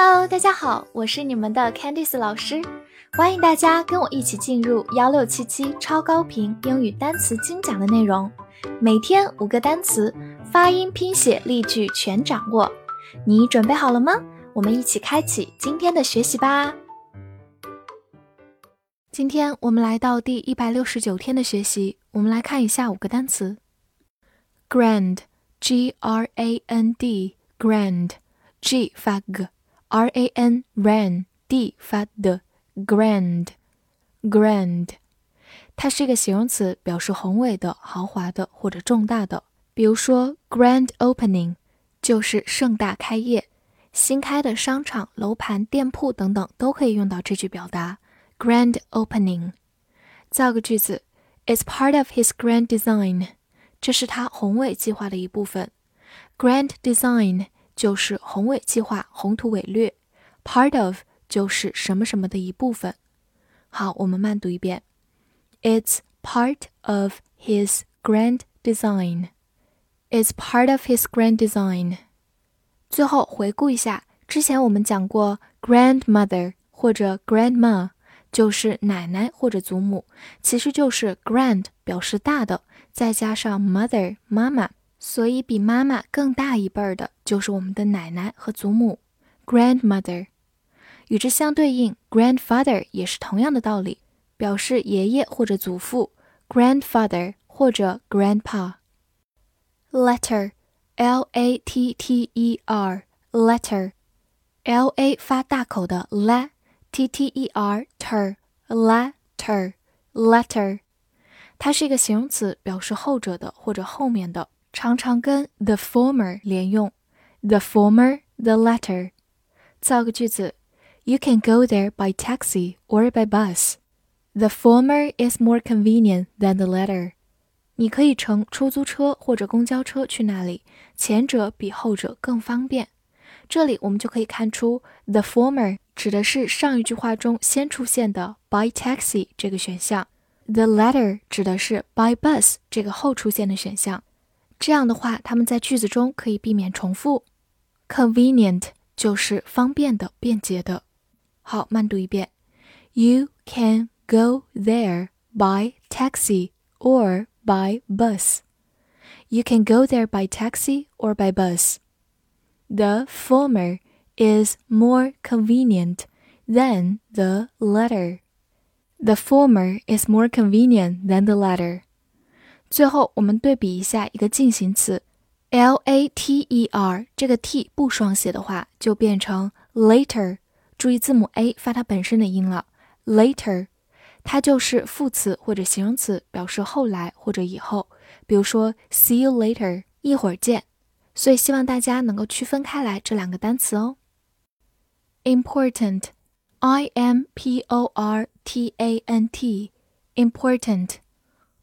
Hello，大家好，我是你们的 Candice 老师，欢迎大家跟我一起进入幺六七七超高频英语单词精讲的内容，每天五个单词，发音、拼写、例句全掌握，你准备好了吗？我们一起开启今天的学习吧。今天我们来到第一百六十九天的学习，我们来看一下五个单词：grand，g r a n d，grand，g 发 R A N ran，d 发的，grand，grand，它是一个形容词，表示宏伟的、豪华的或者重大的。比如说，grand opening 就是盛大开业，新开的商场、楼盘、店铺等等都可以用到这句表达。Grand opening，造个句子，It's part of his grand design，这是他宏伟计划的一部分。Grand design 就是宏伟计划、宏图伟略，part of 就是什么什么的一部分。好，我们慢读一遍，It's part of his grand design。It's part of his grand design。最后回顾一下，之前我们讲过 grandmother 或者 grandma。就是奶奶或者祖母，其实就是 grand 表示大的，再加上 mother 妈妈，所以比妈妈更大一辈儿的就是我们的奶奶和祖母 grandmother。与之相对应，grandfather 也是同样的道理，表示爷爷或者祖父 grandfather 或者 grandpa。letter，l a t t e r，letter，l a 发大口的 la。t t e r ter letter letter，它是一个形容词，表示后者的或者后面的，常常跟 the former 连用。The former the letter。造个句子：You can go there by taxi or by bus. The former is more convenient than the latter。你可以乘出租车或者公交车去那里，前者比后者更方便。这里我们就可以看出，the former 指的是上一句话中先出现的 by taxi 这个选项，the latter 指的是 by bus 这个后出现的选项。这样的话，它们在句子中可以避免重复。convenient 就是方便的、便捷的。好，慢读一遍：You can go there by taxi or by bus. You can go there by taxi or by bus. The former is more convenient than the latter. The former is more convenient than the latter. 最后，我们对比一下一个进行词，later 这个 t 不双写的话，就变成 later。注意字母 a 发它本身的音了，later，它就是副词或者形容词，表示后来或者以后。比如说，see you later，一会儿见。所以希望大家能够区分开来这两个单词哦。important，i m p o r t a n t，important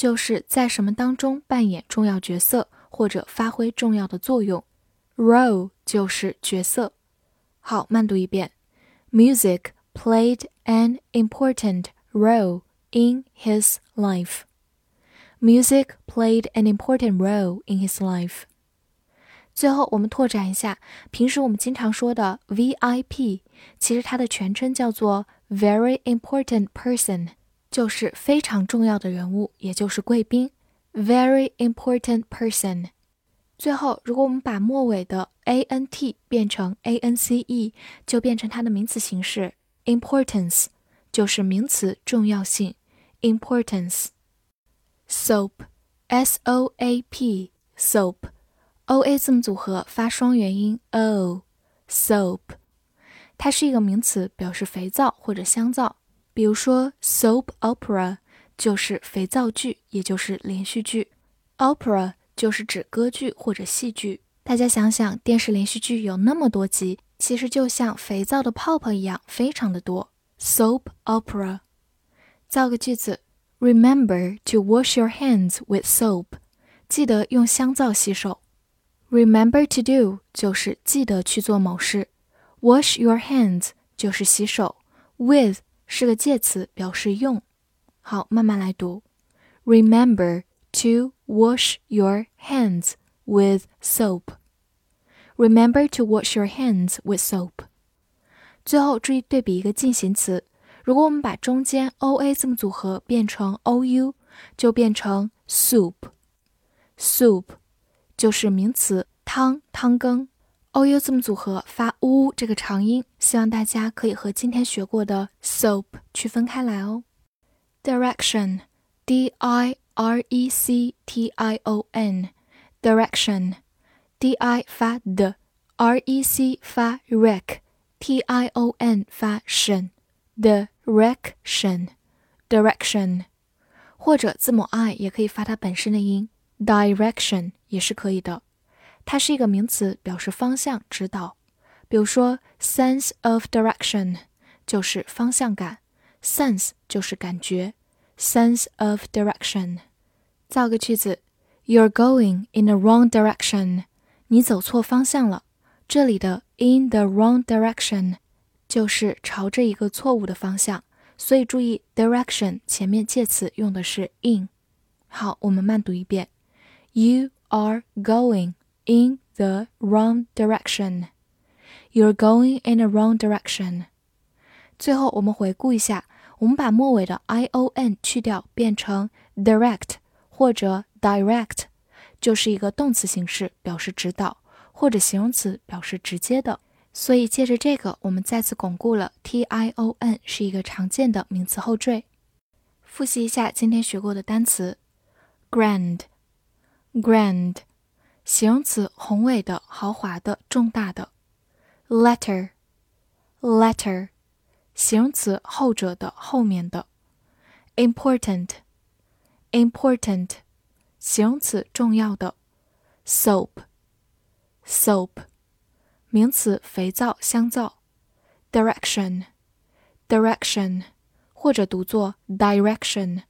就是在什么当中扮演重要角色或者发挥重要的作用。role 就是角色。好，慢读一遍：Music played an important role in his life. Music played an important role in his life. 最后，我们拓展一下，平时我们经常说的 VIP，其实它的全称叫做 Very Important Person， 就是非常重要的人物，也就是贵宾。Very Important Person。最后，如果我们把末尾的 ant 变成 ance，就变成它的名词形式 Importance，就是名词重要性 Importance。Soap，s o a p，soap。o a 字母组合发双元音 o，soap，它是一个名词，表示肥皂或者香皂。比如说 soap opera 就是肥皂剧，也就是连续剧。opera 就是指歌剧或者戏剧。大家想想，电视连续剧有那么多集，其实就像肥皂的泡泡一样，非常的多。soap opera。造个句子：Remember to wash your hands with soap。记得用香皂洗手。Remember to do 就是记得去做某事。Wash your hands 就是洗手。With 是个介词，表示用。好，慢慢来读。Remember to wash your hands with soap. Remember to wash your hands with soap. 最后注意对比一个进行词。如果我们把中间 o a 字母组合变成 o u，就变成 soup。soup 就是名词汤汤羹。O u 字母组合发 u 这个长音，希望大家可以和今天学过的 soap 区分开来哦。direction d i r e c t i o n direction d i 发的 r e c 发 rec t i o n 发 tion direction direction 或者字母 i 也可以发它本身的音 direction 也是可以的。它是一个名词，表示方向、指导。比如说，sense of direction 就是方向感，sense 就是感觉，sense of direction。造个句子：You're going in the wrong direction。你走错方向了。这里的 in the wrong direction 就是朝着一个错误的方向，所以注意 direction 前面介词用的是 in。好，我们慢读一遍：You are going。In the wrong direction. You're going in the wrong direction. 最后，我们回顾一下，我们把末尾的 i o n 去掉，变成 direct 或者 direct，就是一个动词形式，表示指导，或者形容词，表示直接的。所以，借着这个，我们再次巩固了 t i o n 是一个常见的名词后缀。复习一下今天学过的单词：grand，grand。形容词，宏伟的、豪华的、重大的。letter，letter，形容词，后者的、后面的。important，important，形容词，重要的。soap，soap，名词，肥皂、香皂。direction，direction，或者读作 direction，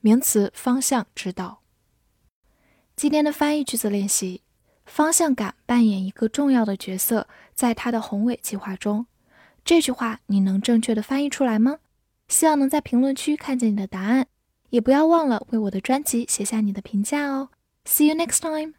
名词，方向、指导。今天的翻译句子练习，方向感扮演一个重要的角色，在他的宏伟计划中。这句话你能正确的翻译出来吗？希望能在评论区看见你的答案，也不要忘了为我的专辑写下你的评价哦。See you next time.